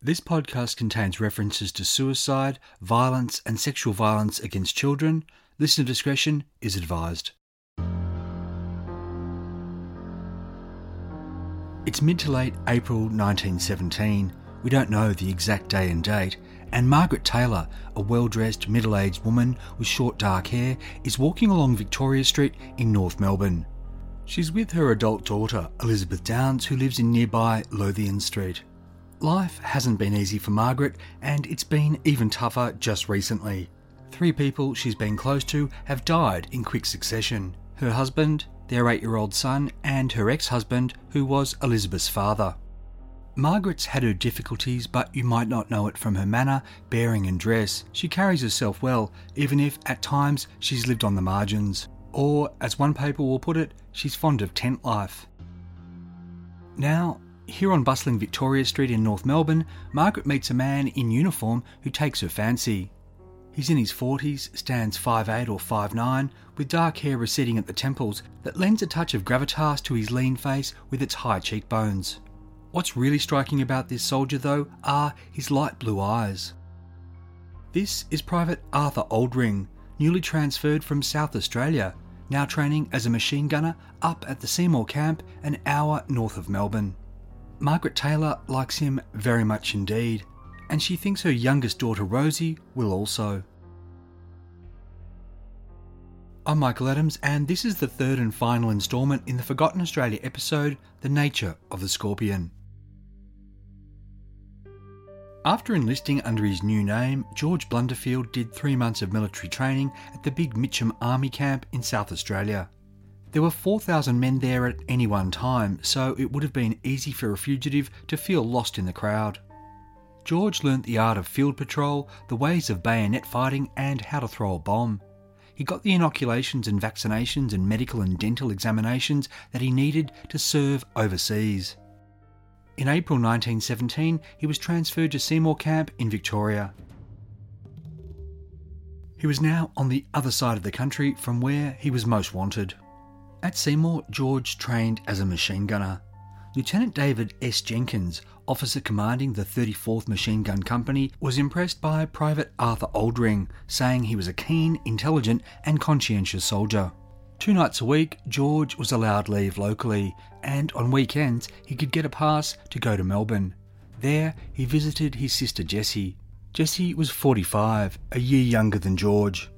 This podcast contains references to suicide, violence, and sexual violence against children. Listener discretion is advised. It's mid to late April 1917. We don't know the exact day and date, and Margaret Taylor, a well dressed, middle aged woman with short dark hair, is walking along Victoria Street in North Melbourne. She's with her adult daughter, Elizabeth Downs, who lives in nearby Lothian Street. Life hasn't been easy for Margaret, and it's been even tougher just recently. Three people she's been close to have died in quick succession her husband, their eight year old son, and her ex husband, who was Elizabeth's father. Margaret's had her difficulties, but you might not know it from her manner, bearing, and dress. She carries herself well, even if at times she's lived on the margins. Or, as one paper will put it, she's fond of tent life. Now, here on bustling Victoria Street in North Melbourne, Margaret meets a man in uniform who takes her fancy. He's in his 40s, stands 5'8 or 5'9, with dark hair receding at the temples that lends a touch of gravitas to his lean face with its high cheekbones. What's really striking about this soldier, though, are his light blue eyes. This is Private Arthur Oldring, newly transferred from South Australia, now training as a machine gunner up at the Seymour camp an hour north of Melbourne. Margaret Taylor likes him very much indeed, and she thinks her youngest daughter Rosie will also. I'm Michael Adams, and this is the third and final instalment in the Forgotten Australia episode The Nature of the Scorpion. After enlisting under his new name, George Blunderfield did three months of military training at the Big Mitcham Army Camp in South Australia. There were 4,000 men there at any one time, so it would have been easy for a fugitive to feel lost in the crowd. George learnt the art of field patrol, the ways of bayonet fighting, and how to throw a bomb. He got the inoculations and vaccinations and medical and dental examinations that he needed to serve overseas. In April 1917, he was transferred to Seymour Camp in Victoria. He was now on the other side of the country from where he was most wanted. At Seymour, George trained as a machine gunner. Lieutenant David S. Jenkins, officer commanding the 34th Machine Gun Company, was impressed by Private Arthur Oldring, saying he was a keen, intelligent, and conscientious soldier. Two nights a week, George was allowed leave locally, and on weekends he could get a pass to go to Melbourne. There, he visited his sister Jessie. Jessie was 45, a year younger than George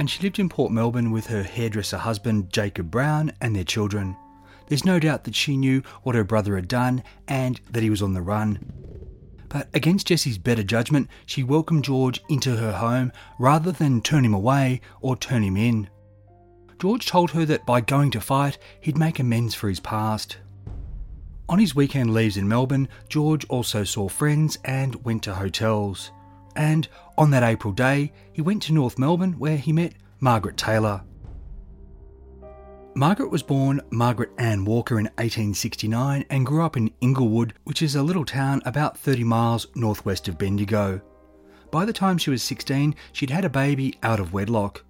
and she lived in Port Melbourne with her hairdresser husband Jacob Brown and their children. There's no doubt that she knew what her brother had done and that he was on the run. But against Jessie's better judgment, she welcomed George into her home rather than turn him away or turn him in. George told her that by going to fight, he'd make amends for his past. On his weekend leaves in Melbourne, George also saw friends and went to hotels. And on that April day, he went to North Melbourne where he met Margaret Taylor. Margaret was born Margaret Ann Walker in 1869 and grew up in Inglewood, which is a little town about 30 miles northwest of Bendigo. By the time she was 16, she'd had a baby out of wedlock.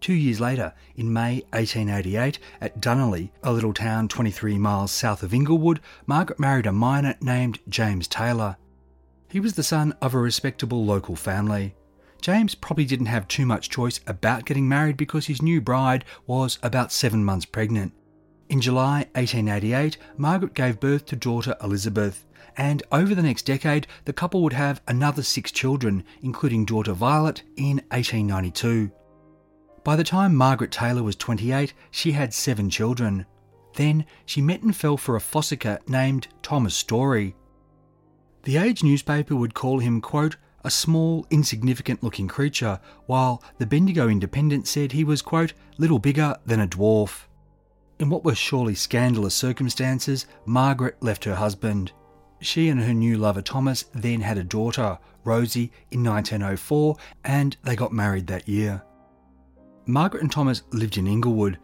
Two years later, in May 1888, at Dunolly, a little town 23 miles south of Inglewood, Margaret married a miner named James Taylor. He was the son of a respectable local family. James probably didn't have too much choice about getting married because his new bride was about seven months pregnant. In July 1888, Margaret gave birth to daughter Elizabeth, and over the next decade, the couple would have another six children, including daughter Violet, in 1892. By the time Margaret Taylor was 28, she had seven children. Then she met and fell for a fossicker named Thomas Story. The Age newspaper would call him, quote, a small, insignificant looking creature, while the Bendigo Independent said he was, quote, little bigger than a dwarf. In what were surely scandalous circumstances, Margaret left her husband. She and her new lover Thomas then had a daughter, Rosie, in 1904, and they got married that year. Margaret and Thomas lived in Inglewood.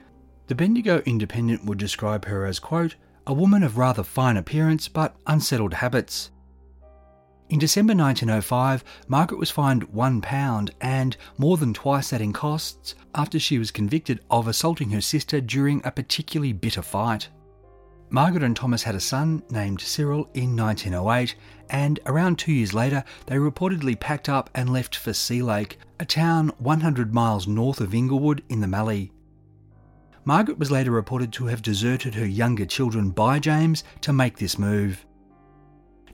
The Bendigo Independent would describe her as, quote, a woman of rather fine appearance but unsettled habits. In December 1905, Margaret was fined £1 and more than twice that in costs after she was convicted of assaulting her sister during a particularly bitter fight. Margaret and Thomas had a son named Cyril in 1908, and around two years later, they reportedly packed up and left for Sea Lake, a town 100 miles north of Inglewood in the Mallee. Margaret was later reported to have deserted her younger children by James to make this move.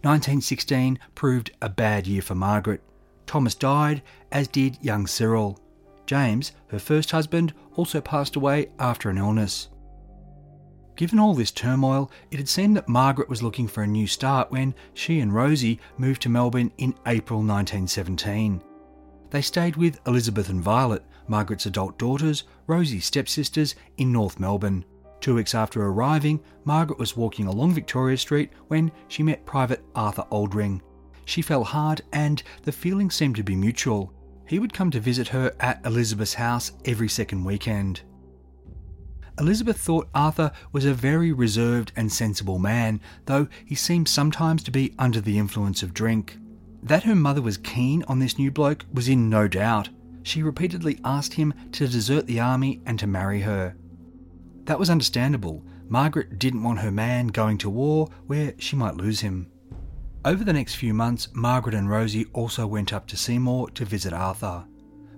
1916 proved a bad year for Margaret. Thomas died, as did young Cyril. James, her first husband, also passed away after an illness. Given all this turmoil, it had seemed that Margaret was looking for a new start when she and Rosie moved to Melbourne in April 1917. They stayed with Elizabeth and Violet, Margaret's adult daughters, Rosie's stepsisters, in North Melbourne. Two weeks after arriving, Margaret was walking along Victoria Street when she met Private Arthur Oldring. She fell hard, and the feeling seemed to be mutual. He would come to visit her at Elizabeth's house every second weekend. Elizabeth thought Arthur was a very reserved and sensible man, though he seemed sometimes to be under the influence of drink. That her mother was keen on this new bloke was in no doubt. She repeatedly asked him to desert the army and to marry her. That was understandable. Margaret didn't want her man going to war where she might lose him. Over the next few months, Margaret and Rosie also went up to Seymour to visit Arthur.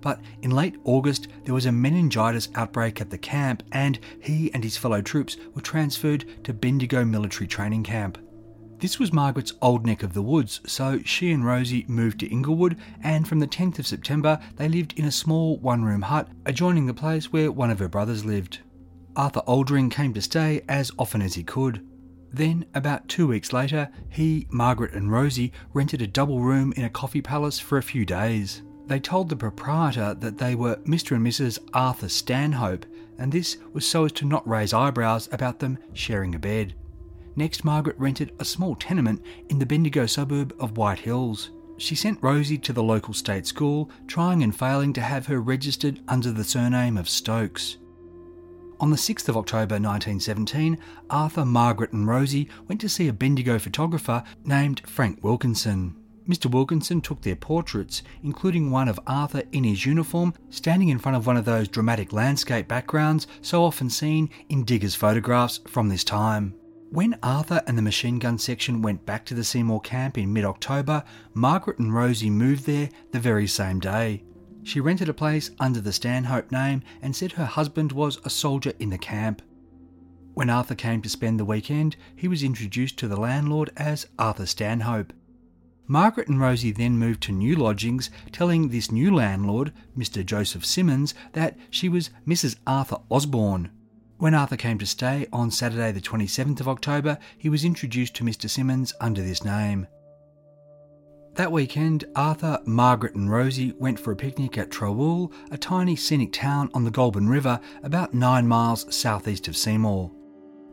But in late August, there was a meningitis outbreak at the camp, and he and his fellow troops were transferred to Bendigo Military Training Camp. This was Margaret's old neck of the woods, so she and Rosie moved to Inglewood, and from the 10th of September, they lived in a small one room hut adjoining the place where one of her brothers lived. Arthur Oldring came to stay as often as he could. Then, about two weeks later, he, Margaret, and Rosie rented a double room in a coffee palace for a few days. They told the proprietor that they were Mr. and Mrs. Arthur Stanhope, and this was so as to not raise eyebrows about them sharing a bed. Next, Margaret rented a small tenement in the Bendigo suburb of White Hills. She sent Rosie to the local state school, trying and failing to have her registered under the surname of Stokes. On the 6th of October 1917, Arthur, Margaret, and Rosie went to see a Bendigo photographer named Frank Wilkinson. Mr. Wilkinson took their portraits, including one of Arthur in his uniform, standing in front of one of those dramatic landscape backgrounds so often seen in Digger's photographs from this time. When Arthur and the machine gun section went back to the Seymour camp in mid October, Margaret and Rosie moved there the very same day. She rented a place under the Stanhope name and said her husband was a soldier in the camp. When Arthur came to spend the weekend, he was introduced to the landlord as Arthur Stanhope. Margaret and Rosie then moved to new lodgings, telling this new landlord, Mr. Joseph Simmons, that she was Mrs. Arthur Osborne. When Arthur came to stay on Saturday, the 27th of October, he was introduced to Mr. Simmons under this name. That weekend, Arthur, Margaret, and Rosie went for a picnic at Trawool, a tiny scenic town on the Goulburn River about nine miles southeast of Seymour.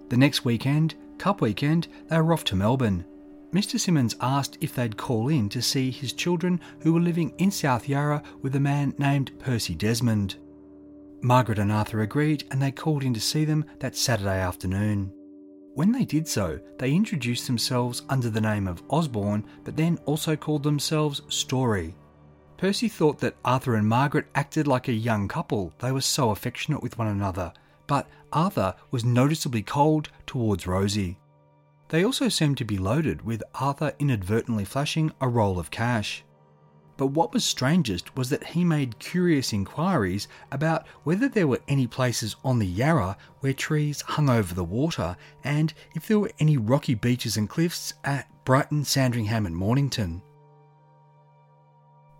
The next weekend, Cup Weekend, they were off to Melbourne. Mr. Simmons asked if they'd call in to see his children who were living in South Yarra with a man named Percy Desmond. Margaret and Arthur agreed and they called in to see them that Saturday afternoon. When they did so, they introduced themselves under the name of Osborne, but then also called themselves Story. Percy thought that Arthur and Margaret acted like a young couple, they were so affectionate with one another, but Arthur was noticeably cold towards Rosie. They also seemed to be loaded, with Arthur inadvertently flashing a roll of cash. But what was strangest was that he made curious inquiries about whether there were any places on the Yarra where trees hung over the water and if there were any rocky beaches and cliffs at Brighton, Sandringham, and Mornington.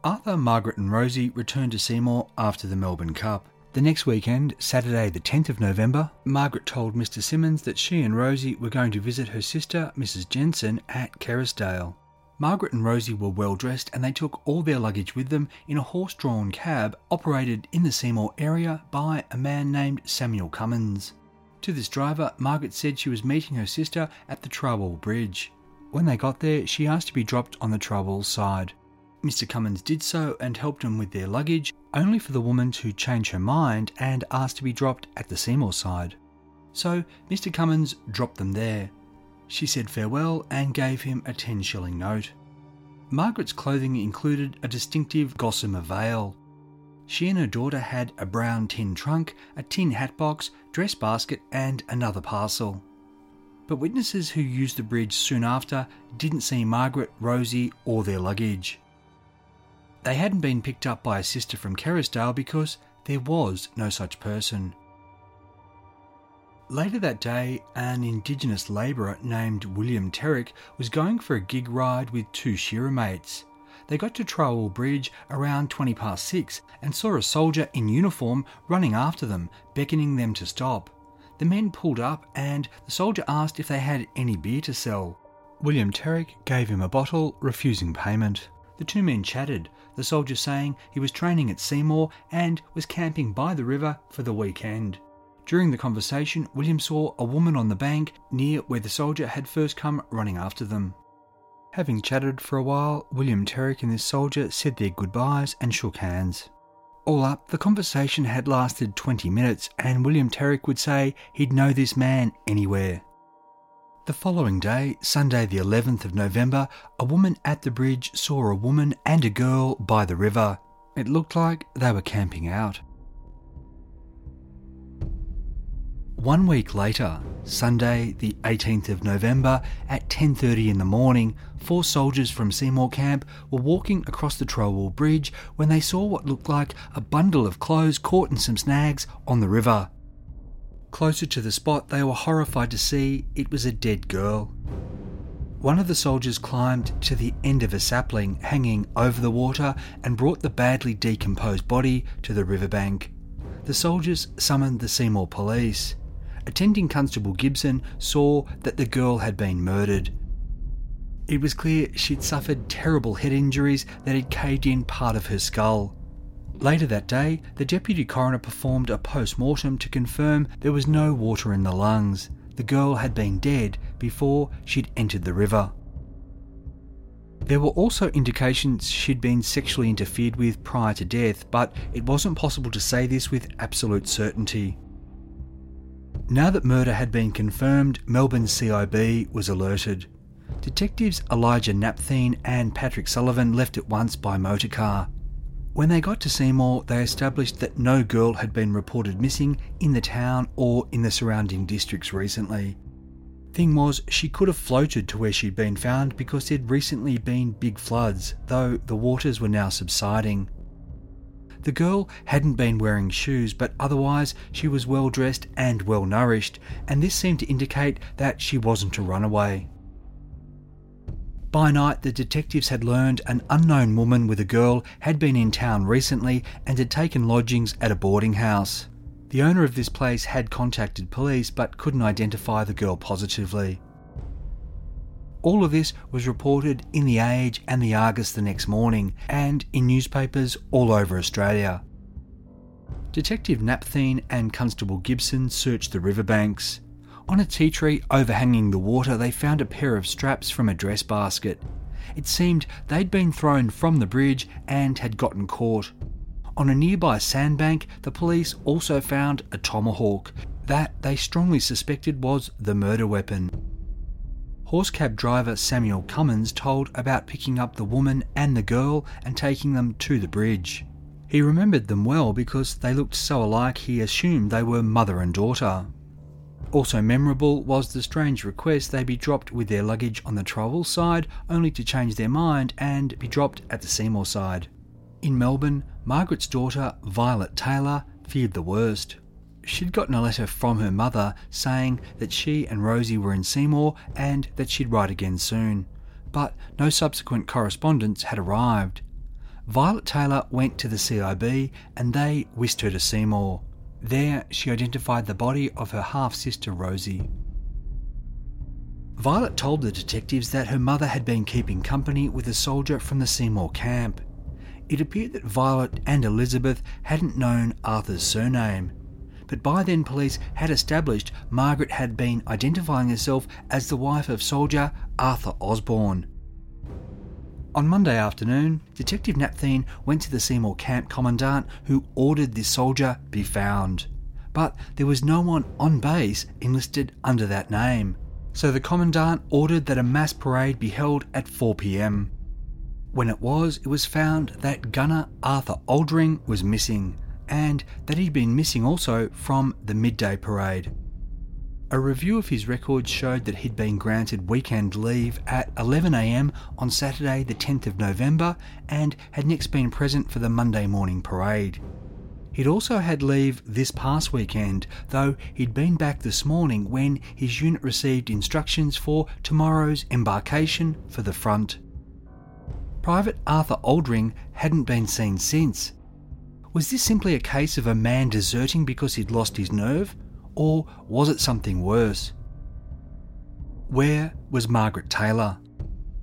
Arthur, Margaret, and Rosie returned to Seymour after the Melbourne Cup. The next weekend, Saturday, the 10th of November, Margaret told Mr. Simmons that she and Rosie were going to visit her sister, Mrs. Jensen, at Kerrisdale. Margaret and Rosie were well dressed and they took all their luggage with them in a horse drawn cab operated in the Seymour area by a man named Samuel Cummins. To this driver, Margaret said she was meeting her sister at the Trawool Bridge. When they got there, she asked to be dropped on the Trawool side. Mr. Cummins did so and helped them with their luggage, only for the woman to change her mind and ask to be dropped at the Seymour side. So Mr. Cummins dropped them there. She said farewell and gave him a 10 shilling note. Margaret's clothing included a distinctive gossamer veil. She and her daughter had a brown tin trunk, a tin hat box, dress basket, and another parcel. But witnesses who used the bridge soon after didn't see Margaret, Rosie, or their luggage. They hadn't been picked up by a sister from Kerrisdale because there was no such person. Later that day, an Indigenous labourer named William Terrick was going for a gig ride with two shearer mates. They got to Trawool Bridge around 20 past six and saw a soldier in uniform running after them, beckoning them to stop. The men pulled up and the soldier asked if they had any beer to sell. William Terrick gave him a bottle, refusing payment. The two men chatted, the soldier saying he was training at Seymour and was camping by the river for the weekend. During the conversation, William saw a woman on the bank near where the soldier had first come running after them. Having chatted for a while, William Terrick and this soldier said their goodbyes and shook hands. All up, the conversation had lasted 20 minutes, and William Terrick would say he'd know this man anywhere. The following day, Sunday the 11th of November, a woman at the bridge saw a woman and a girl by the river. It looked like they were camping out. One week later, Sunday, the 18th of November, at 10:30 in the morning, four soldiers from Seymour Camp were walking across the Trawool Bridge when they saw what looked like a bundle of clothes caught in some snags on the river. Closer to the spot, they were horrified to see it was a dead girl. One of the soldiers climbed to the end of a sapling hanging over the water and brought the badly decomposed body to the riverbank. The soldiers summoned the Seymour police attending Constable Gibson saw that the girl had been murdered. It was clear she'd suffered terrible head injuries that had caved in part of her skull. Later that day, the deputy coroner performed a post mortem to confirm there was no water in the lungs. The girl had been dead before she'd entered the river. There were also indications she'd been sexually interfered with prior to death, but it wasn't possible to say this with absolute certainty. Now that murder had been confirmed, Melbourne CIB was alerted. Detectives Elijah Napthine and Patrick Sullivan left at once by motorcar. When they got to Seymour, they established that no girl had been reported missing in the town or in the surrounding districts recently. Thing was, she could have floated to where she'd been found because there'd recently been big floods, though the waters were now subsiding. The girl hadn't been wearing shoes, but otherwise she was well dressed and well nourished, and this seemed to indicate that she wasn't a runaway. By night, the detectives had learned an unknown woman with a girl had been in town recently and had taken lodgings at a boarding house. The owner of this place had contacted police but couldn't identify the girl positively. All of this was reported in The Age and The Argus the next morning, and in newspapers all over Australia. Detective Napthine and Constable Gibson searched the riverbanks. On a tea tree overhanging the water, they found a pair of straps from a dress basket. It seemed they'd been thrown from the bridge and had gotten caught. On a nearby sandbank, the police also found a tomahawk that they strongly suspected was the murder weapon. Horse cab driver Samuel Cummins told about picking up the woman and the girl and taking them to the bridge. He remembered them well because they looked so alike he assumed they were mother and daughter. Also memorable was the strange request they be dropped with their luggage on the Trawool side, only to change their mind and be dropped at the Seymour side. In Melbourne, Margaret's daughter, Violet Taylor, feared the worst. She'd gotten a letter from her mother saying that she and Rosie were in Seymour and that she'd write again soon, but no subsequent correspondence had arrived. Violet Taylor went to the CIB and they whisked her to Seymour. There, she identified the body of her half sister Rosie. Violet told the detectives that her mother had been keeping company with a soldier from the Seymour camp. It appeared that Violet and Elizabeth hadn't known Arthur's surname, but by then police had established Margaret had been identifying herself as the wife of soldier Arthur Osborne. On Monday afternoon, Detective Napthine went to the Seymour camp commandant who ordered this soldier be found. But there was no one on base enlisted under that name. So the commandant ordered that a mass parade be held at 4 pm. When it was, it was found that gunner Arthur Oldring was missing, and that he'd been missing also from the midday parade. A review of his records showed that he'd been granted weekend leave at 11am on Saturday, the 10th of November, and had next been present for the Monday morning parade. He'd also had leave this past weekend, though he'd been back this morning when his unit received instructions for tomorrow's embarkation for the front. Private Arthur Oldring hadn't been seen since. Was this simply a case of a man deserting because he'd lost his nerve? Or was it something worse? Where was Margaret Taylor?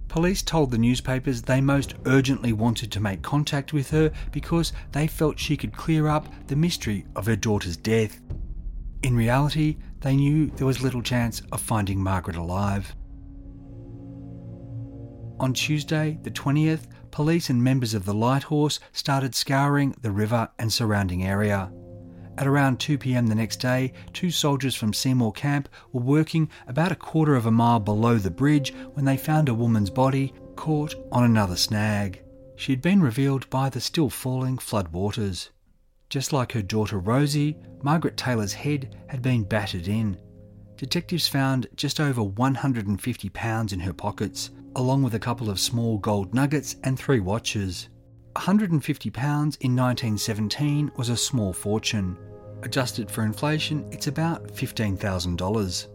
Police told the newspapers they most urgently wanted to make contact with her because they felt she could clear up the mystery of her daughter's death. In reality, they knew there was little chance of finding Margaret alive. On Tuesday, the 20th, police and members of the Light Horse started scouring the river and surrounding area. At around 2 pm the next day, two soldiers from Seymour Camp were working about a quarter of a mile below the bridge when they found a woman's body caught on another snag. She had been revealed by the still falling flood waters. Just like her daughter Rosie, Margaret Taylor's head had been battered in. Detectives found just over 150 pounds in her pockets, along with a couple of small gold nuggets and three watches. 150 pounds in 1917 was a small fortune. Adjusted for inflation, it's about $15,000.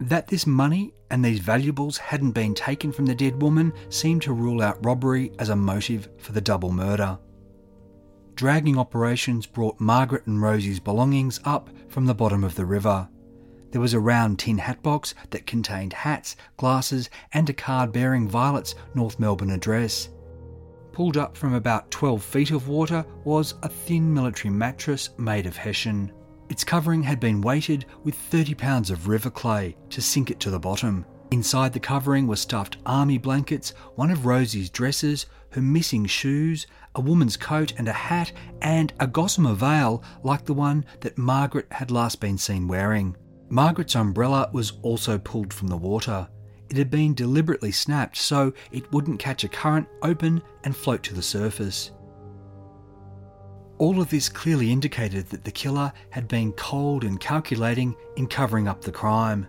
That this money and these valuables hadn't been taken from the dead woman seemed to rule out robbery as a motive for the double murder. Dragging operations brought Margaret and Rosie's belongings up from the bottom of the river. There was a round tin hat box that contained hats, glasses, and a card bearing Violet's North Melbourne address. Pulled up from about 12 feet of water was a thin military mattress made of hessian. Its covering had been weighted with 30 pounds of river clay to sink it to the bottom. Inside the covering were stuffed army blankets, one of Rosie's dresses, her missing shoes, a woman's coat and a hat, and a gossamer veil like the one that Margaret had last been seen wearing. Margaret's umbrella was also pulled from the water. It had been deliberately snapped so it wouldn't catch a current, open, and float to the surface. All of this clearly indicated that the killer had been cold and calculating in covering up the crime.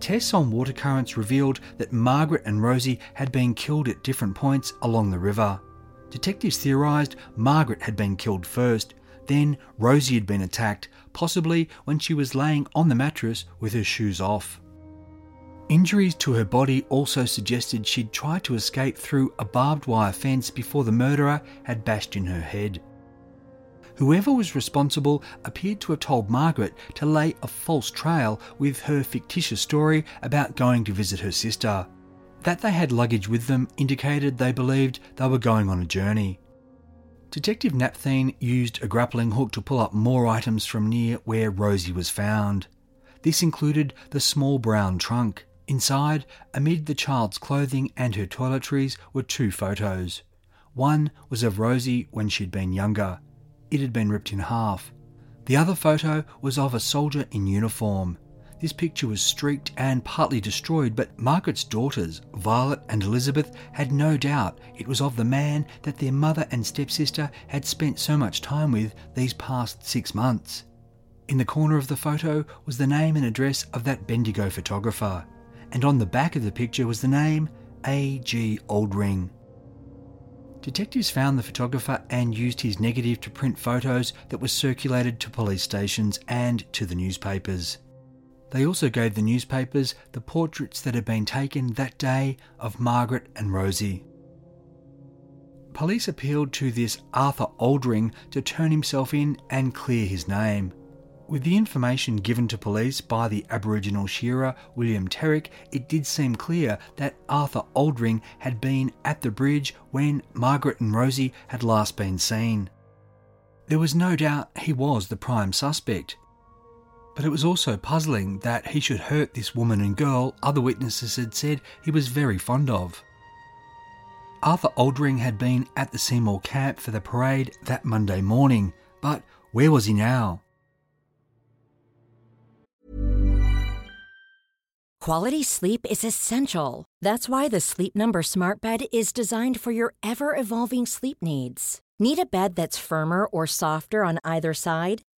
Tests on water currents revealed that Margaret and Rosie had been killed at different points along the river. Detectives theorised Margaret had been killed first, then Rosie had been attacked, possibly when she was laying on the mattress with her shoes off. Injuries to her body also suggested she'd tried to escape through a barbed wire fence before the murderer had bashed in her head. Whoever was responsible appeared to have told Margaret to lay a false trail with her fictitious story about going to visit her sister. That they had luggage with them indicated they believed they were going on a journey. Detective Napthine used a grappling hook to pull up more items from near where Rosie was found. This included the small brown trunk. Inside, amid the child's clothing and her toiletries, were two photos. One was of Rosie when she'd been younger. It had been ripped in half. The other photo was of a soldier in uniform. This picture was streaked and partly destroyed, but Margaret's daughters, Violet and Elizabeth, had no doubt it was of the man that their mother and stepsister had spent so much time with these past six months. In the corner of the photo was the name and address of that Bendigo photographer, and on the back of the picture was the name A.G. Oldring. Detectives found the photographer and used his negative to print photos that were circulated to police stations and to the newspapers. They also gave the newspapers the portraits that had been taken that day of Margaret and Rosie. Police appealed to this Arthur Oldring to turn himself in and clear his name. With the information given to police by the Aboriginal shearer William Terrick, it did seem clear that Arthur Oldring had been at the bridge when Margaret and Rosie had last been seen. There was no doubt he was the prime suspect. But it was also puzzling that he should hurt this woman and girl other witnesses had said he was very fond of. Arthur Oldring had been at the Seymour camp for the parade that Monday morning, but where was he now? Quality sleep is essential. That's why the Sleep Number Smart Bed is designed for your ever evolving sleep needs. Need a bed that's firmer or softer on either side?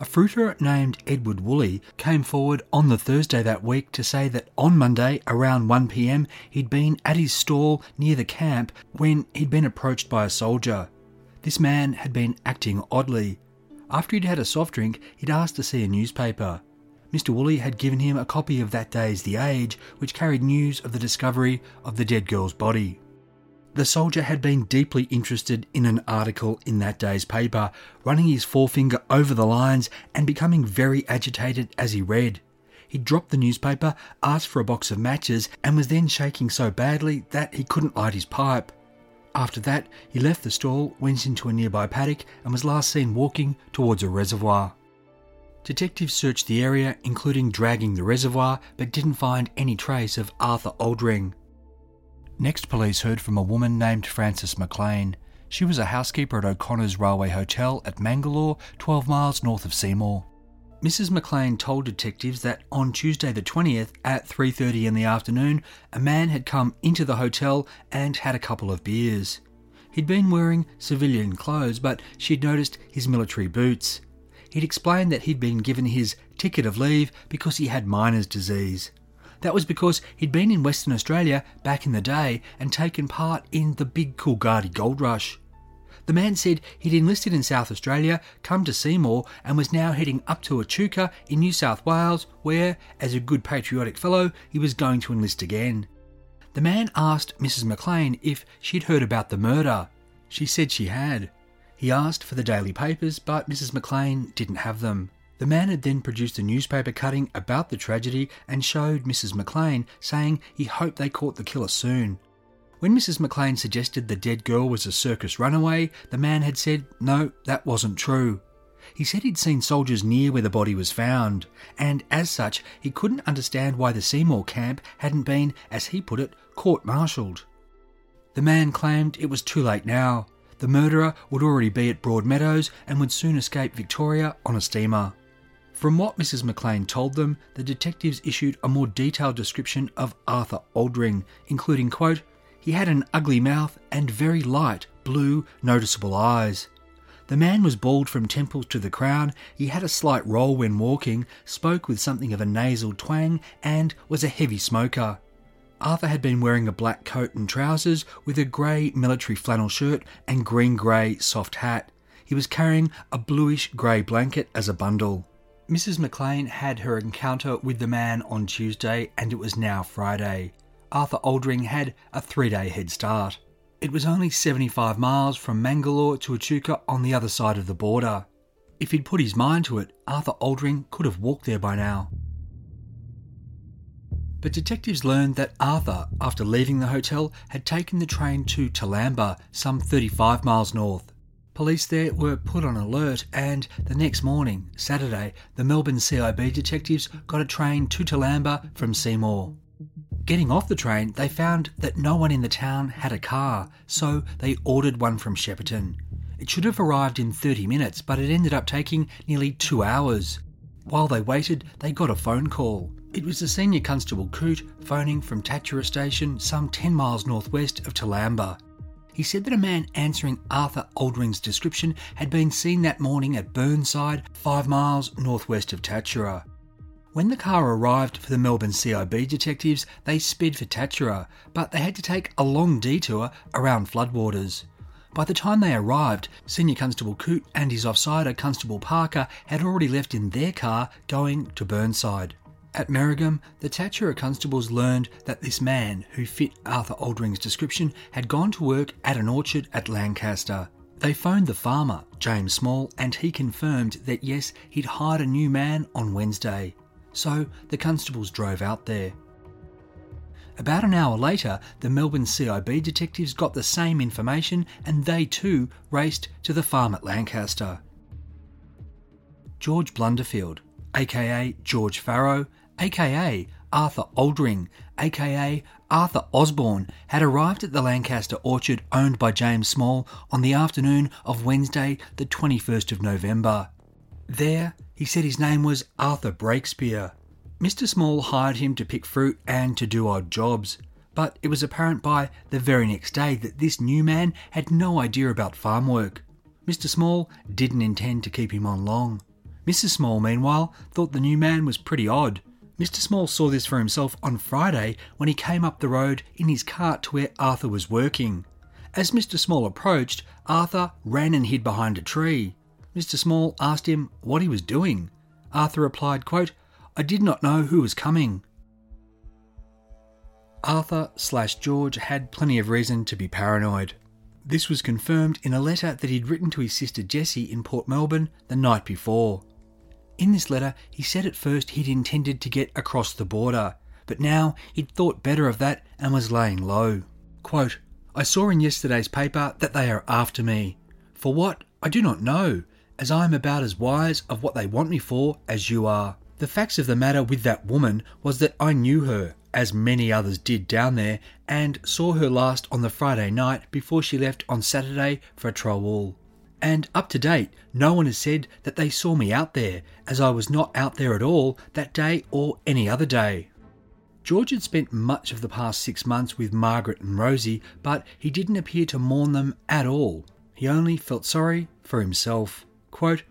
A fruiterer named Edward Woolley came forward on the Thursday that week to say that on Monday around 1pm he'd been at his stall near the camp when he'd been approached by a soldier. This man had been acting oddly. After he'd had a soft drink, he'd asked to see a newspaper. Mr. Woolley had given him a copy of that day's The Age, which carried news of the discovery of the dead girl's body. The soldier had been deeply interested in an article in that day's paper, running his forefinger over the lines and becoming very agitated as he read. He dropped the newspaper, asked for a box of matches, and was then shaking so badly that he couldn't light his pipe. After that, he left the stall, went into a nearby paddock, and was last seen walking towards a reservoir. Detectives searched the area, including dragging the reservoir, but didn't find any trace of Arthur Oldring. Next, police heard from a woman named Frances McLean. She was a housekeeper at O'Connor's Railway Hotel at Mangalore, 12 miles north of Seymour. Mrs. McLean told detectives that on Tuesday the 20th at 3:30 in the afternoon, a man had come into the hotel and had a couple of beers. He'd been wearing civilian clothes, but she'd noticed his military boots. He'd explained that he'd been given his ticket of leave because he had miner's disease. That was because he'd been in Western Australia back in the day and taken part in the big Coolgardie gold rush. The man said he'd enlisted in South Australia, come to Seymour, and was now heading up to Echuca in New South Wales, where, as a good patriotic fellow, he was going to enlist again. The man asked Mrs. McLean if she'd heard about the murder. She said she had. He asked for the daily papers, but Mrs. McLean didn't have them. The man had then produced a newspaper cutting about the tragedy and showed Mrs. McLean, saying he hoped they caught the killer soon. When Mrs. McLean suggested the dead girl was a circus runaway, the man had said no, that wasn't true. He said he'd seen soldiers near where the body was found, and as such, he couldn't understand why the Seymour camp hadn't been, as he put it, court martialed. The man claimed it was too late now. The murderer would already be at Broadmeadows and would soon escape Victoria on a steamer. From what Mrs. McLean told them, the detectives issued a more detailed description of Arthur Oldring, including, quote, He had an ugly mouth and very light, blue, noticeable eyes. The man was bald from temples to the crown, he had a slight roll when walking, spoke with something of a nasal twang, and was a heavy smoker. Arthur had been wearing a black coat and trousers with a grey military flannel shirt and green grey soft hat. He was carrying a bluish grey blanket as a bundle. Mrs. McLean had her encounter with the man on Tuesday, and it was now Friday. Arthur Oldring had a three day head start. It was only 75 miles from Mangalore to Echuca on the other side of the border. If he'd put his mind to it, Arthur Oldring could have walked there by now. But detectives learned that Arthur, after leaving the hotel, had taken the train to Toolamba, some 35 miles north. Police there were put on alert, and the next morning, Saturday, the Melbourne CIB detectives got a train to Toolamba from Seymour. Getting off the train, they found that no one in the town had a car, so they ordered one from Shepparton. It should have arrived in 30 minutes, but it ended up taking nearly two hours. While they waited, they got a phone call. It was the senior constable Coote phoning from Tatura station, some 10 miles northwest of Toolamba. He said that a man answering Arthur Oldring's description had been seen that morning at Burnside, five miles northwest of Tatura. When the car arrived for the Melbourne CIB detectives, they sped for Tatura, but they had to take a long detour around floodwaters. By the time they arrived, Senior Constable Coote and his offsider Constable Parker had already left in their car going to Burnside. At Merrigum, the Tatura constables learned that this man, who fit Arthur Oldring's description, had gone to work at an orchard at Lancaster. They phoned the farmer, James Small, and he confirmed that yes, he'd hired a new man on Wednesday. So the constables drove out there. About an hour later, the Melbourne CIB detectives got the same information and they too raced to the farm at Lancaster. George Blunderfield, aka George Farrow, aka Arthur Oldring, aka Arthur Osborne, had arrived at the Lancaster orchard owned by James Small on the afternoon of Wednesday, the 21st of November. There, he said his name was Arthur Breakspear. Mr. Small hired him to pick fruit and to do odd jobs, but it was apparent by the very next day that this new man had no idea about farm work. Mr. Small didn't intend to keep him on long. Mrs. Small, meanwhile, thought the new man was pretty odd. Mr. Small saw this for himself on Friday when he came up the road in his cart to where Arthur was working. As Mr. Small approached, Arthur ran and hid behind a tree. Mr. Small asked him what he was doing. Arthur replied, quote, I did not know who was coming. Arthur slash George had plenty of reason to be paranoid. This was confirmed in a letter that he'd written to his sister Jessie in Port Melbourne the night before. In this letter, he said at first he'd intended to get across the border, but now he'd thought better of that and was laying low. Quote, I saw in yesterday's paper that they are after me. For what? I do not know, as I am about as wise of what they want me for as you are. The facts of the matter with that woman was that I knew her, as many others did down there, and saw her last on the Friday night before she left on Saturday for Trawool. And up to date, no one has said that they saw me out there, as I was not out there at all that day or any other day. George had spent much of the past six months with Margaret and Rosie, but he didn't appear to mourn them at all. He only felt sorry for himself. Quote,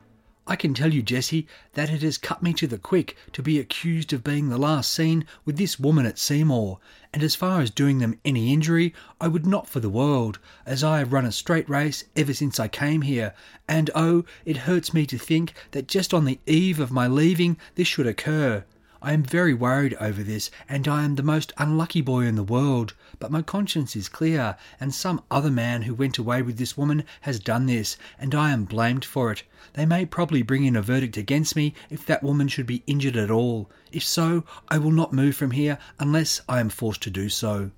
I can tell you, Jessie, that it has cut me to the quick to be accused of being the last seen with this woman at Seymour, and as far as doing them any injury, I would not for the world, as I have run a straight race ever since I came here, and oh, it hurts me to think that just on the eve of my leaving this should occur. I am very worried over this, and I am the most unlucky boy in the world. But my conscience is clear, and some other man who went away with this woman has done this, and I am blamed for it. They may probably bring in a verdict against me if that woman should be injured at all. If so, I will not move from here unless I am forced to do so.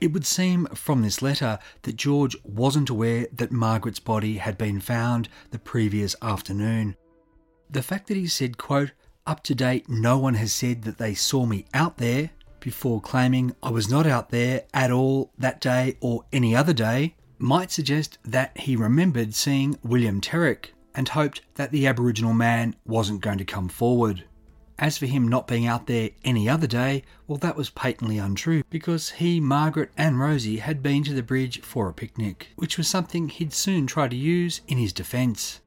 It would seem from this letter that George wasn't aware that Margaret's body had been found the previous afternoon. The fact that he said, quote, up to date, no one has said that they saw me out there before claiming I was not out there at all that day or any other day might suggest that he remembered seeing William Terrick and hoped that the Aboriginal man wasn't going to come forward. As for him not being out there any other day, well, that was patently untrue because he, Margaret, and Rosie had been to the bridge for a picnic, which was something he'd soon try to use in his defence.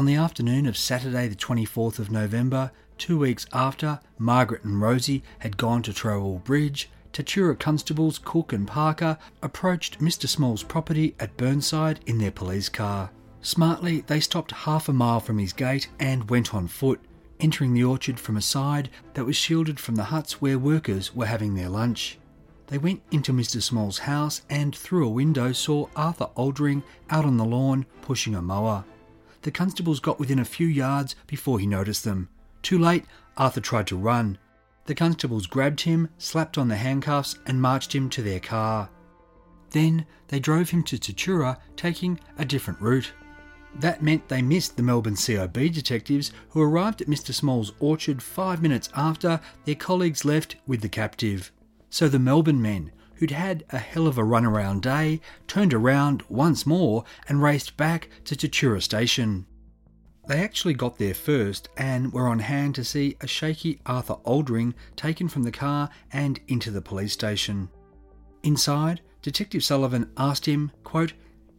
On the afternoon of Saturday, the 24th of November, two weeks after Margaret and Rosie had gone to Trawool Bridge, Tatura constables Coote and Parker approached Mr. Small's property at Burnside in their police car. Smartly, they stopped half a mile from his gate and went on foot, entering the orchard from a side that was shielded from the huts where workers were having their lunch. They went into Mr. Small's house and through a window saw Arthur Oldring out on the lawn pushing a mower. The constables got within a few yards before he noticed them. Too late, Arthur tried to run. The constables grabbed him, slapped on the handcuffs, and marched him to their car. Then they drove him to Tatura, taking a different route. That meant they missed the Melbourne CIB detectives who arrived at Mr. Small's orchard five minutes after their colleagues left with the captive. So the Melbourne men, who'd had a hell of a runaround day, turned around once more and raced back to Tatura Station. They actually got there first and were on hand to see a shaky Arthur Oldring taken from the car and into the police station. Inside, Detective Sullivan asked him, quote,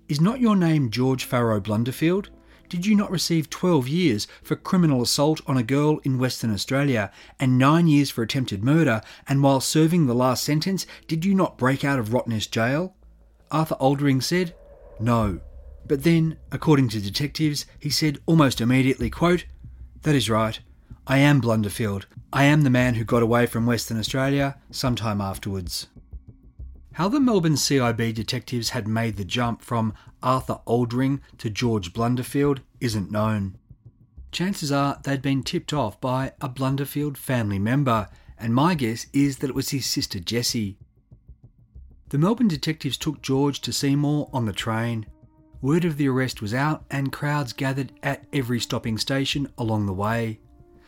is not your name George Farrow Blunderfield? Did you not receive 12 years for criminal assault on a girl in Western Australia and 9 years for attempted murder, and while serving the last sentence, did you not break out of Rottnest Jail? Arthur Oldring said, No. But then, according to detectives, he said almost immediately, quote, That is right. I am Blunderfield. I am the man who got away from Western Australia sometime afterwards. How the Melbourne CIB detectives had made the jump from Arthur Oldring to George Blunderfield isn't known. Chances are they'd been tipped off by a Blunderfield family member, and my guess is that it was his sister Jessie. The Melbourne detectives took George to Seymour on the train. Word of the arrest was out, and crowds gathered at every stopping station along the way.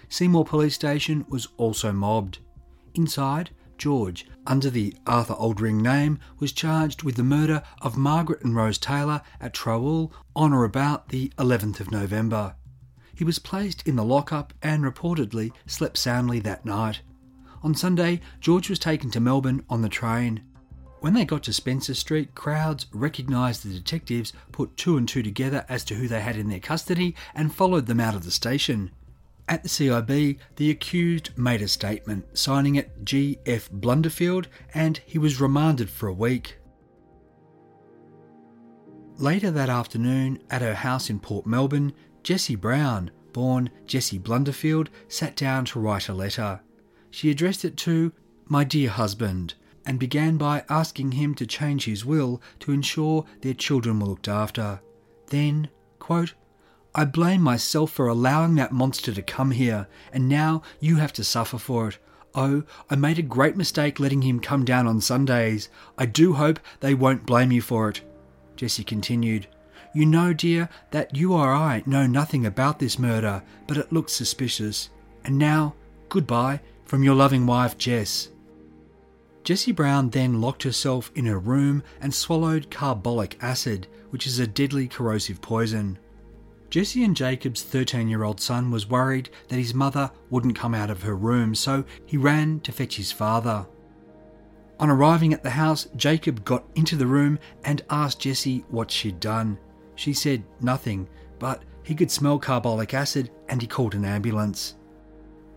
Seymour Police Station was also mobbed. Inside, George, under the Arthur Oldring name, was charged with the murder of Margaret and Rose Taylor at Trawool on or about the 11th of November. He was placed in the lockup and reportedly slept soundly that night. On Sunday, George was taken to Melbourne on the train. When they got to Spencer Street, crowds recognised the detectives, put two and two together as to who they had in their custody, and followed them out of the station. At the CIB, the accused made a statement, signing it G.F. Blunderfield, and he was remanded for a week. Later that afternoon, at her house in Port Melbourne, Jessie Brown, born Jessie Blunderfield, sat down to write a letter. She addressed it to My dear husband, and began by asking him to change his will to ensure their children were looked after. Then, quote, I blame myself for allowing that monster to come here, and now you have to suffer for it. Oh, I made a great mistake letting him come down on Sundays. I do hope they won't blame you for it. Jessie continued. You know, dear, that you or I know nothing about this murder, but it looks suspicious. And now, goodbye from your loving wife, Jess. Jessie Brown then locked herself in her room and swallowed carbolic acid, which is a deadly corrosive poison. Jessie and Jacob's 13 year old son was worried that his mother wouldn't come out of her room, so he ran to fetch his father. On arriving at the house, Jacob got into the room and asked Jessie what she'd done. She said nothing, but he could smell carbolic acid and he called an ambulance.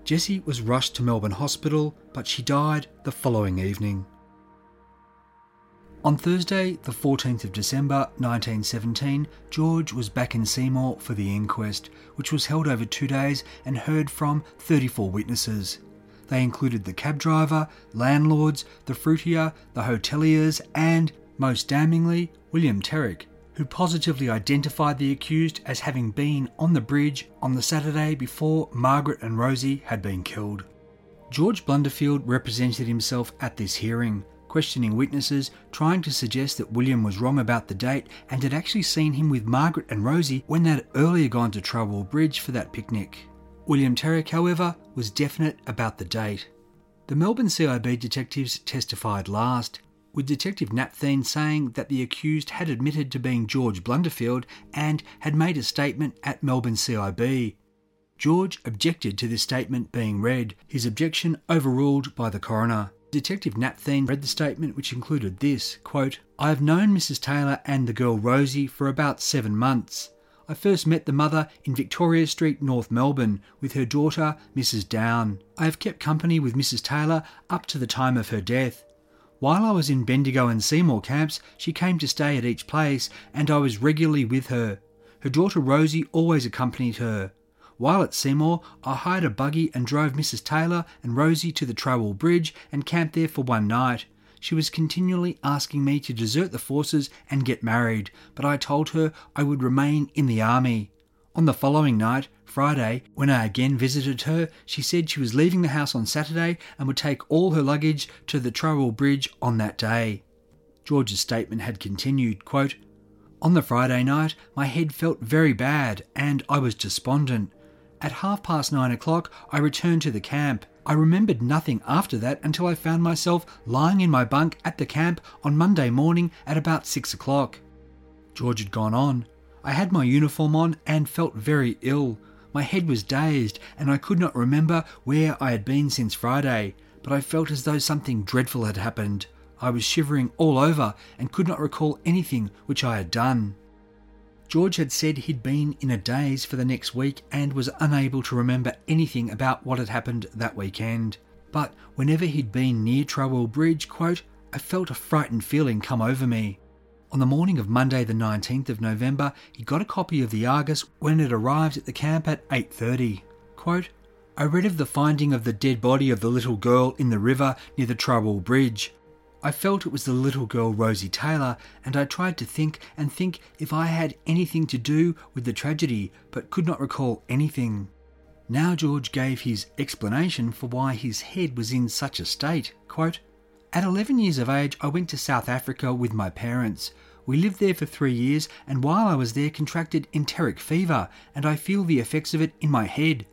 Jessie was rushed to Melbourne Hospital, but she died the following evening. On Thursday, the 14th of December 1917, George was back in Seymour for the inquest, which was held over two days and heard from 34 witnesses. They included the cab driver, landlords, the fruitier, the hoteliers, and, most damningly, William Terrick, who positively identified the accused as having been on the bridge on the Saturday before Margaret and Rosie had been killed. George Blunderfield represented himself at this hearing, questioning witnesses, trying to suggest that William was wrong about the date and had actually seen him with Margaret and Rosie when they had earlier gone to Trawool Bridge for that picnic. William Terrick, however, was definite about the date. The Melbourne CIB detectives testified last, with Detective Napthine saying that the accused had admitted to being George Blunderfield and had made a statement at Melbourne CIB. George objected to this statement being read, his objection overruled by the coroner. Detective Napthine read the statement, which included this quote, I have known Mrs. Taylor and the girl Rosie for about seven months. I first met the mother in Victoria Street, North Melbourne, with her daughter, Mrs. Down. I have kept company with Mrs. Taylor up to the time of her death. While I was in Bendigo and Seymour camps, she came to stay at each place, and I was regularly with her. Her daughter Rosie always accompanied her. While at Seymour, I hired a buggy and drove Mrs. Taylor and Rosie to the Trawool Bridge and camped there for one night. She was continually asking me to desert the forces and get married, but I told her I would remain in the army. On the following night, Friday, when I again visited her, she said she was leaving the house on Saturday and would take all her luggage to the Trawool Bridge on that day. George's statement had continued, quote, On the Friday night, my head felt very bad and I was despondent. At half past nine o'clock, I returned to the camp. I remembered nothing after that until I found myself lying in my bunk at the camp on Monday morning at about six o'clock. George had gone on. I had my uniform on and felt very ill. My head was dazed and I could not remember where I had been since Friday, but I felt as though something dreadful had happened. I was shivering all over and could not recall anything which I had done. George had said he'd been in a daze for the next week and was unable to remember anything about what had happened that weekend. But whenever he'd been near Trawool Bridge, quote, I felt a frightened feeling come over me. On the morning of Monday the 19th of November, he got a copy of the Argus when it arrived at the camp at 8.30. Quote, I read of the finding of the dead body of the little girl in the river near the Trawool Bridge. I felt it was the little girl Rosie Taylor, and I tried to think and think if I had anything to do with the tragedy, but could not recall anything. Now George gave his explanation for why his head was in such a state. Quote, At 11 years of age, I went to South Africa with my parents. We lived there for three years, and while I was there, contracted enteric fever, and I feel the effects of it in my head.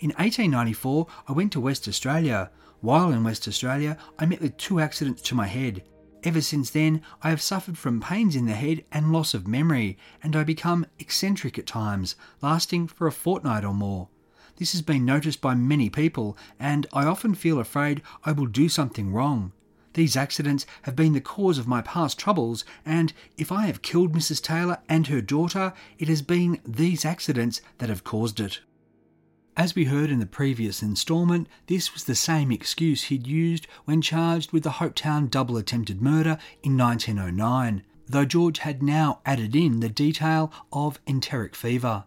In 1894, I went to West Australia. While in West Australia, I met with two accidents to my head. Ever since then, I have suffered from pains in the head and loss of memory, and I become eccentric at times, lasting for a fortnight or more. This has been noticed by many people, and I often feel afraid I will do something wrong. These accidents have been the cause of my past troubles, and if I have killed Mrs. Taylor and her daughter, it has been these accidents that have caused it. As we heard in the previous instalment, this was the same excuse he'd used when charged with the Hopetoun double attempted murder in 1909, though George had now added in the detail of enteric fever.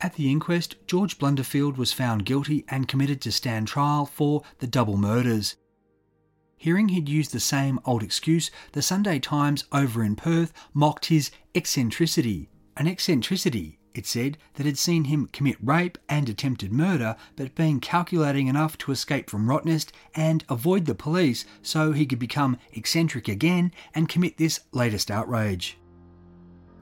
At the inquest, George Blunderfield was found guilty and committed to stand trial for the double murders. Hearing he'd used the same old excuse, the Sunday Times over in Perth mocked his eccentricity. An eccentricity it said, that had seen him commit rape and attempted murder, but being calculating enough to escape from Rottnest and avoid the police so he could become eccentric again and commit this latest outrage.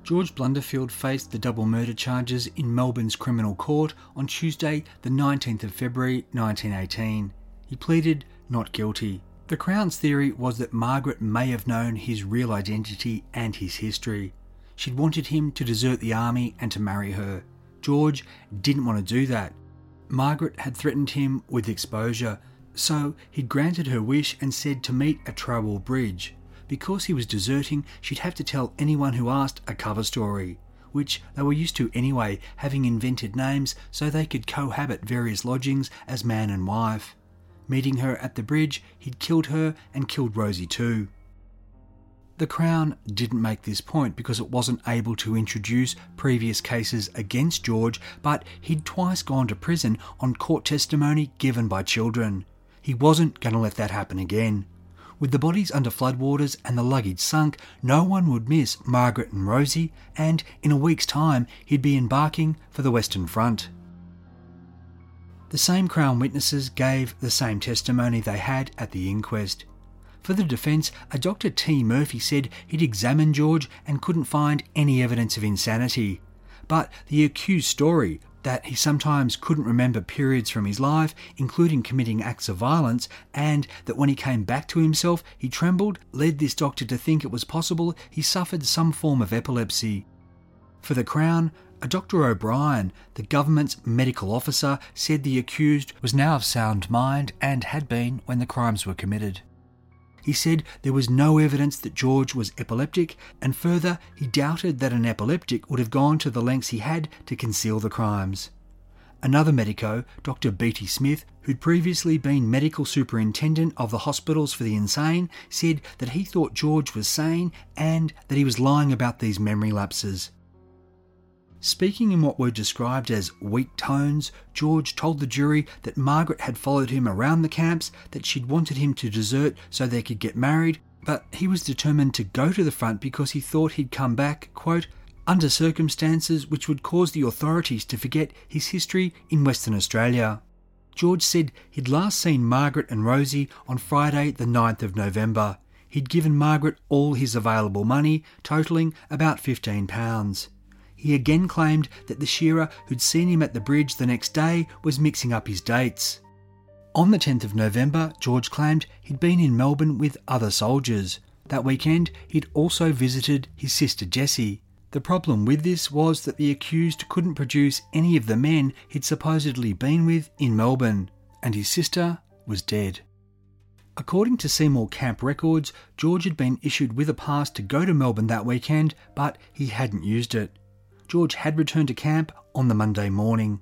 George Blunderfield faced the double murder charges in Melbourne's criminal court on Tuesday, the 19th of February 1918. He pleaded not guilty. The Crown's theory was that Margaret may have known his real identity and his history. She'd wanted him to desert the army and to marry her. George didn't want to do that. Margaret had threatened him with exposure, so he'd granted her wish and said to meet at Trawool Bridge. Because he was deserting, she'd have to tell anyone who asked a cover story, which they were used to anyway, having invented names so they could cohabit various lodgings as man and wife. Meeting her at the bridge, he'd killed her and killed Rosie too. The Crown didn't make this point because it wasn't able to introduce previous cases against George, but he'd twice gone to prison on court testimony given by children. He wasn't going to let that happen again. With the bodies under floodwaters and the luggage sunk, no one would miss Margaret and Rosie, and in a week's time he'd be embarking for the Western Front. The same Crown witnesses gave the same testimony they had at the inquest. For the defence, a Dr. T. Murphy said he'd examined George and couldn't find any evidence of insanity. But the accused story that he sometimes couldn't remember periods from his life, including committing acts of violence, and that when he came back to himself he trembled, led this doctor to think it was possible he suffered some form of epilepsy. For the Crown, A Dr. O'Brien, the government's medical officer, said the accused was now of sound mind and had been when the crimes were committed. He said there was no evidence that George was epileptic, and further, he doubted that an epileptic would have gone to the lengths he had to conceal the crimes. Another medico, Dr. Beatty Smith, who'd previously been medical superintendent of the hospitals for the insane, said that he thought George was sane and that he was lying about these memory lapses. Speaking in what were described as weak tones, George told the jury that Margaret had followed him around the camps, that she'd wanted him to desert so they could get married, but he was determined to go to the front because he thought he'd come back, quote, under circumstances which would cause the authorities to forget his history in Western Australia. George said he'd last seen Margaret and Rosie on Friday, the 9th of November. He'd given Margaret all his available money, totalling about £15. He again claimed that the shearer who'd seen him at the bridge the next day was mixing up his dates. On the 10th of November, George claimed he'd been in Melbourne with other soldiers. That weekend, he'd also visited his sister Jessie. The problem with this was that the accused couldn't produce any of the men he'd supposedly been with in Melbourne, and his sister was dead. According to Seymour Camp records, George had been issued with a pass to go to Melbourne that weekend, but he hadn't used it. George had returned to camp on the Monday morning.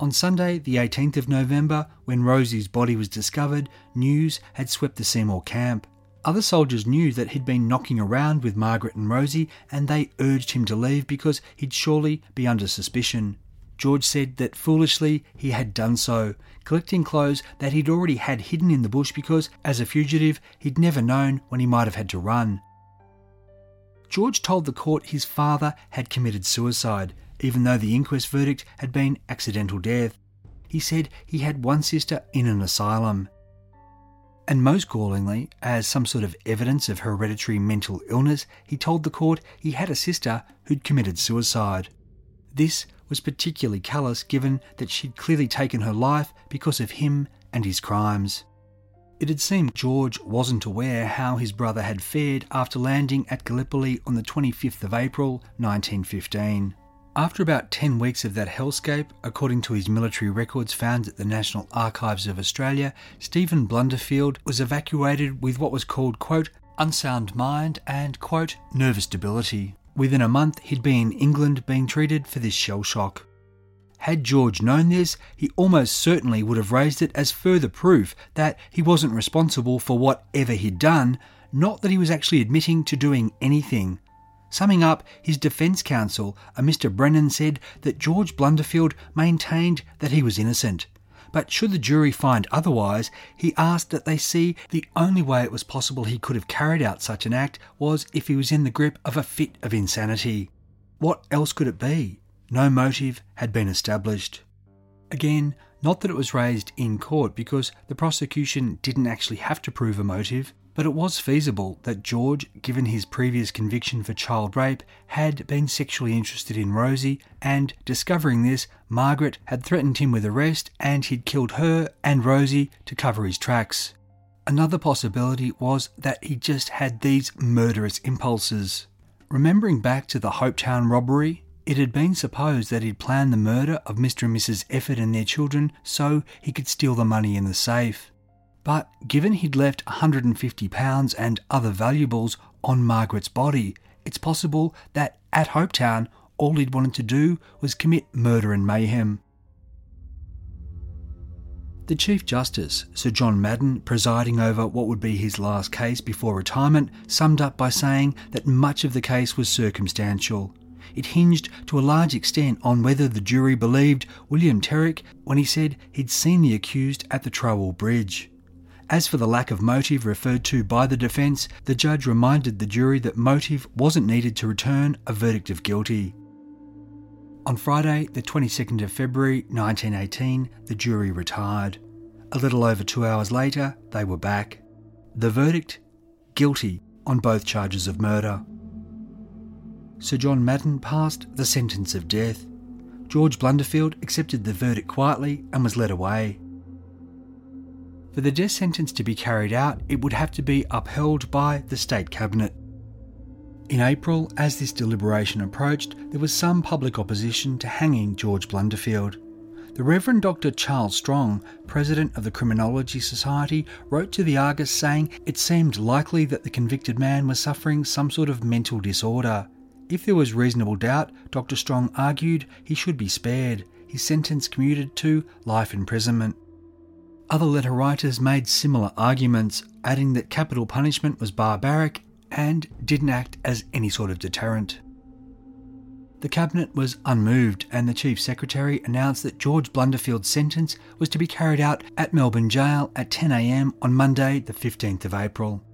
On Sunday, the 18th of November, when Rosie's body was discovered, news had swept the Seymour camp. Other soldiers knew that he'd been knocking around with Margaret and Rosie, and they urged him to leave because he'd surely be under suspicion. George said that foolishly he had done so, collecting clothes that he'd already had hidden in the bush because, as a fugitive, he'd never known when he might have had to run. George told the court his father had committed suicide, even though the inquest verdict had been accidental death. He said he had one sister in an asylum. And most gallingly, as some sort of evidence of hereditary mental illness, he told the court he had a sister who'd committed suicide. This was particularly callous given that she'd clearly taken her life because of him and his crimes. It had seemed George wasn't aware how his brother had fared after landing at Gallipoli on the 25th of April 1915. After about 10 weeks of that hellscape, according to his military records found at the National Archives of Australia, Stephen Blunderfield was evacuated with what was called, quote, unsound mind and, quote, nervous debility. Within a month, he'd be in England being treated for this shell shock. Had George known this, he almost certainly would have raised it as further proof that he wasn't responsible for whatever he'd done, not that he was actually admitting to doing anything. Summing up, his defence counsel, a Mr. Brennan, said that George Blunderfield maintained that he was innocent. But should the jury find otherwise, he asked that they see the only way it was possible he could have carried out such an act was if he was in the grip of a fit of insanity. What else could it be? No motive had been established. Again, not that it was raised in court because the prosecution didn't actually have to prove a motive, but it was feasible that George, given his previous conviction for child rape, had been sexually interested in Rosie, and discovering this, Margaret had threatened him with arrest and he'd killed her and Rosie to cover his tracks. Another possibility was that he just had these murderous impulses. Remembering back to the Hopetoun robbery, it had been supposed that he'd planned the murder of Mr. and Mrs. Efford and their children so he could steal the money in the safe. But given he'd left £150 and other valuables on Margaret's body, it's possible that at Hopetoun all he'd wanted to do was commit murder and mayhem. The Chief Justice, Sir John Madden, presiding over what would be his last case before retirement, summed up by saying that much of the case was circumstantial it hinged to a large extent on whether the jury believed William Terrick when he said he'd seen the accused at the Trawool Bridge. As for the lack of motive referred to by the defence, the judge reminded the jury that motive wasn't needed to return a verdict of guilty. On Friday, the 22nd of February 1918, the jury retired. A little over two hours later, they were back. The verdict? Guilty on both charges of murder. Sir John Madden passed the sentence of death. George Blunderfield accepted the verdict quietly and was led away. For the death sentence to be carried out, it would have to be upheld by the State Cabinet. In April, as this deliberation approached, there was some public opposition to hanging George Blunderfield. The Reverend Dr. Charles Strong, president of the Criminology Society, wrote to the Argus saying it seemed likely that the convicted man was suffering some sort of mental disorder. If there was reasonable doubt, Dr. Strong argued he should be spared, his sentence commuted to life imprisonment. Other letter writers made similar arguments, adding that capital punishment was barbaric and didn't act as any sort of deterrent. The Cabinet was unmoved, and the Chief Secretary announced that George Blunderfield's sentence was to be carried out at Melbourne Jail at 10am on Monday, the 15th of April.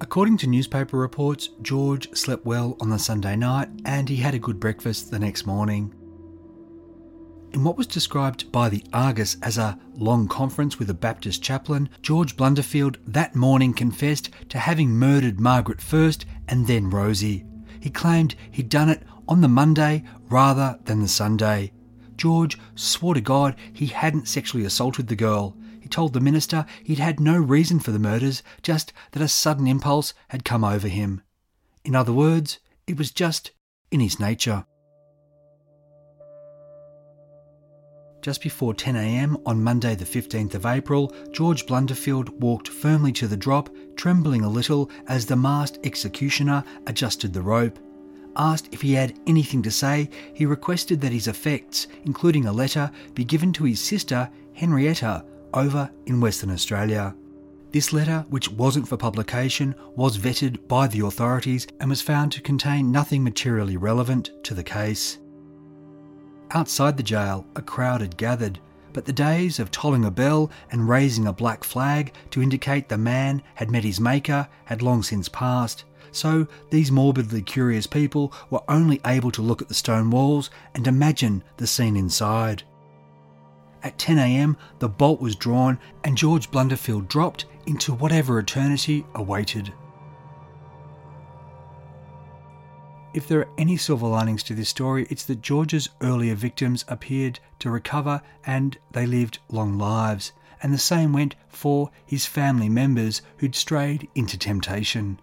According to newspaper reports, George slept well on the Sunday night and he had a good breakfast the next morning. In what was described by the Argus as a long conference with a Baptist chaplain, George Blunderfield that morning confessed to having murdered Margaret first and then Rosie. He claimed he'd done it on the Monday rather than the Sunday. George swore to God he hadn't sexually assaulted the girl. He told the minister he'd had no reason for the murders, just that a sudden impulse had come over him. In other words, it was just in his nature. Just before 10am on Monday, the 15th of April, George Blunderfield walked firmly to the drop, trembling a little as the masked executioner adjusted the rope. Asked if he had anything to say, he requested that his effects, including a letter, be given to his sister, Henrietta, over in Western Australia. This letter, which wasn't for publication, was vetted by the authorities and was found to contain nothing materially relevant to the case. Outside the jail, a crowd had gathered, but the days of tolling a bell and raising a black flag to indicate the man had met his maker had long since passed so these morbidly curious people were only able to look at the stone walls and imagine the scene inside. At 10am, the bolt was drawn and George Blunderfield dropped into whatever eternity awaited. If there are any silver linings to this story, it's that George's earlier victims appeared to recover and they lived long lives, and the same went for his family members who'd strayed into temptation.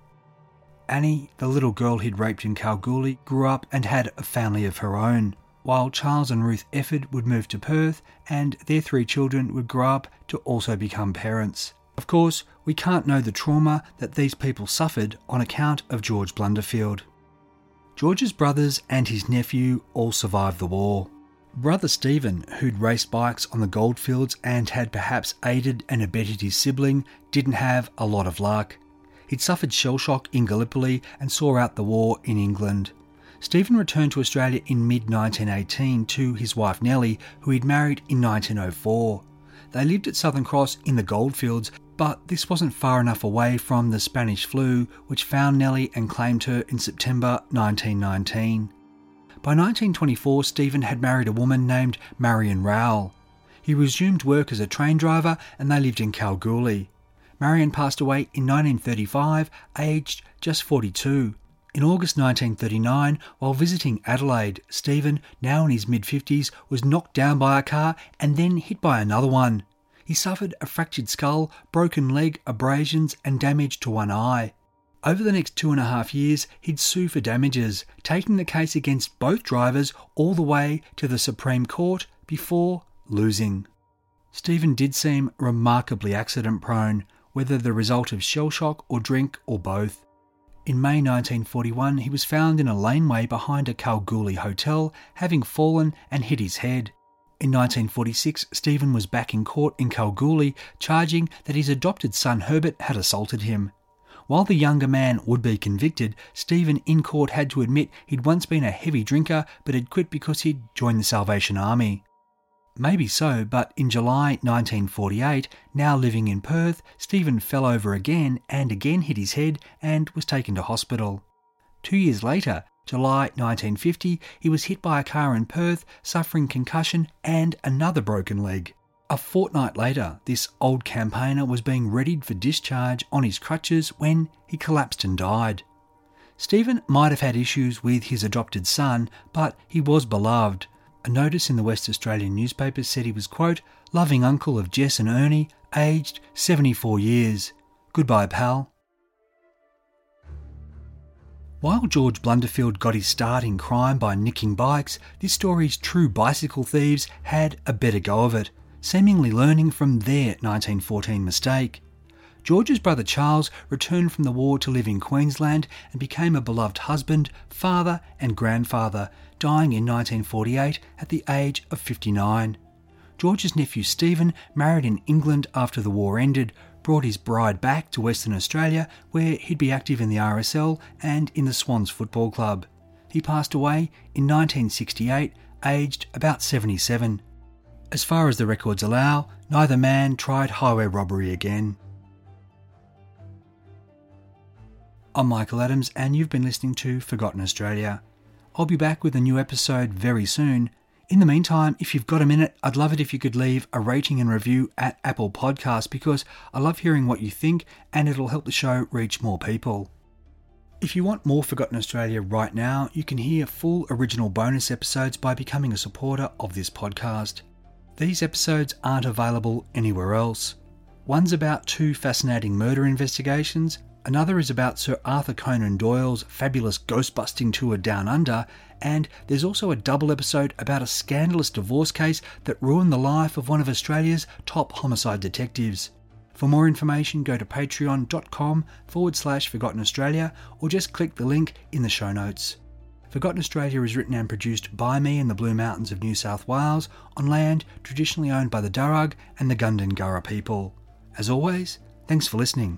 Annie, the little girl he'd raped in Kalgoorlie, grew up and had a family of her own, while Charles and Ruth Efford would move to Perth and their three children would grow up to also become parents. Of course, we can't know the trauma that these people suffered on account of George Blunderfield. George's brothers and his nephew all survived the war. Brother Stephen, who'd raced bikes on the goldfields and had perhaps aided and abetted his sibling, didn't have a lot of luck. He'd suffered shell shock in Gallipoli and saw out the war in England. Stephen returned to Australia in mid 1918 to his wife Nellie, who he'd married in 1904. They lived at Southern Cross in the goldfields, but this wasn't far enough away from the Spanish flu, which found Nellie and claimed her in September 1919. By 1924, Stephen had married a woman named Marion Rowell. He resumed work as a train driver and they lived in Kalgoorlie. Marion passed away in 1935, aged just 42. In August 1939, while visiting Adelaide, Stephen, now in his mid 50s, was knocked down by a car and then hit by another one. He suffered a fractured skull, broken leg, abrasions, and damage to one eye. Over the next two and a half years, he'd sue for damages, taking the case against both drivers all the way to the Supreme Court before losing. Stephen did seem remarkably accident prone, whether the result of shell shock or drink or both. In May 1941, he was found in a laneway behind a Kalgoorlie hotel, having fallen and hit his head. In 1946, Stephen was back in court in Kalgoorlie, charging that his adopted son Herbert had assaulted him. While the younger man would be convicted, Stephen in court had to admit he'd once been a heavy drinker but had quit because he'd joined the Salvation Army. Maybe so, but in July 1948, now living in Perth, Stephen fell over again and again hit his head and was taken to hospital. Two years later, July 1950, he was hit by a car in Perth, suffering concussion and another broken leg. A fortnight later, this old campaigner was being readied for discharge on his crutches when he collapsed and died. Stephen might have had issues with his adopted son, but he was beloved, a notice in the West Australian newspaper said he was, quote, loving uncle of Jess and Ernie, aged 74 years. Goodbye, pal. While George Blunderfield got his start in crime by nicking bikes, this story's true bicycle thieves had a better go of it, seemingly learning from their 1914 mistake. George's brother Charles returned from the war to live in Queensland and became a beloved husband, father, and grandfather, dying in 1948 at the age of 59. George's nephew Stephen married in England after the war ended, brought his bride back to Western Australia, where he'd be active in the RSL and in the Swans Football Club. He passed away in 1968, aged about 77. As far as the records allow, neither man tried highway robbery again. I'm Michael Adams, and you've been listening to Forgotten Australia. I'll be back with a new episode very soon. In the meantime, if you've got a minute, I'd love it if you could leave a rating and review at Apple Podcasts because I love hearing what you think and it'll help the show reach more people. If you want more Forgotten Australia right now, you can hear full original bonus episodes by becoming a supporter of this podcast. These episodes aren't available anywhere else. One's about two fascinating murder investigations, Another is about Sir Arthur Conan Doyle's fabulous ghost-busting tour down under, and there's also a double episode about a scandalous divorce case that ruined the life of one of Australia's top homicide detectives. For more information, go to patreon.com forward slash Forgotten Australia or just click the link in the show notes. Forgotten Australia is written and produced by me in the Blue Mountains of New South Wales on land traditionally owned by the Darug and the Gundungurra people. As always, thanks for listening.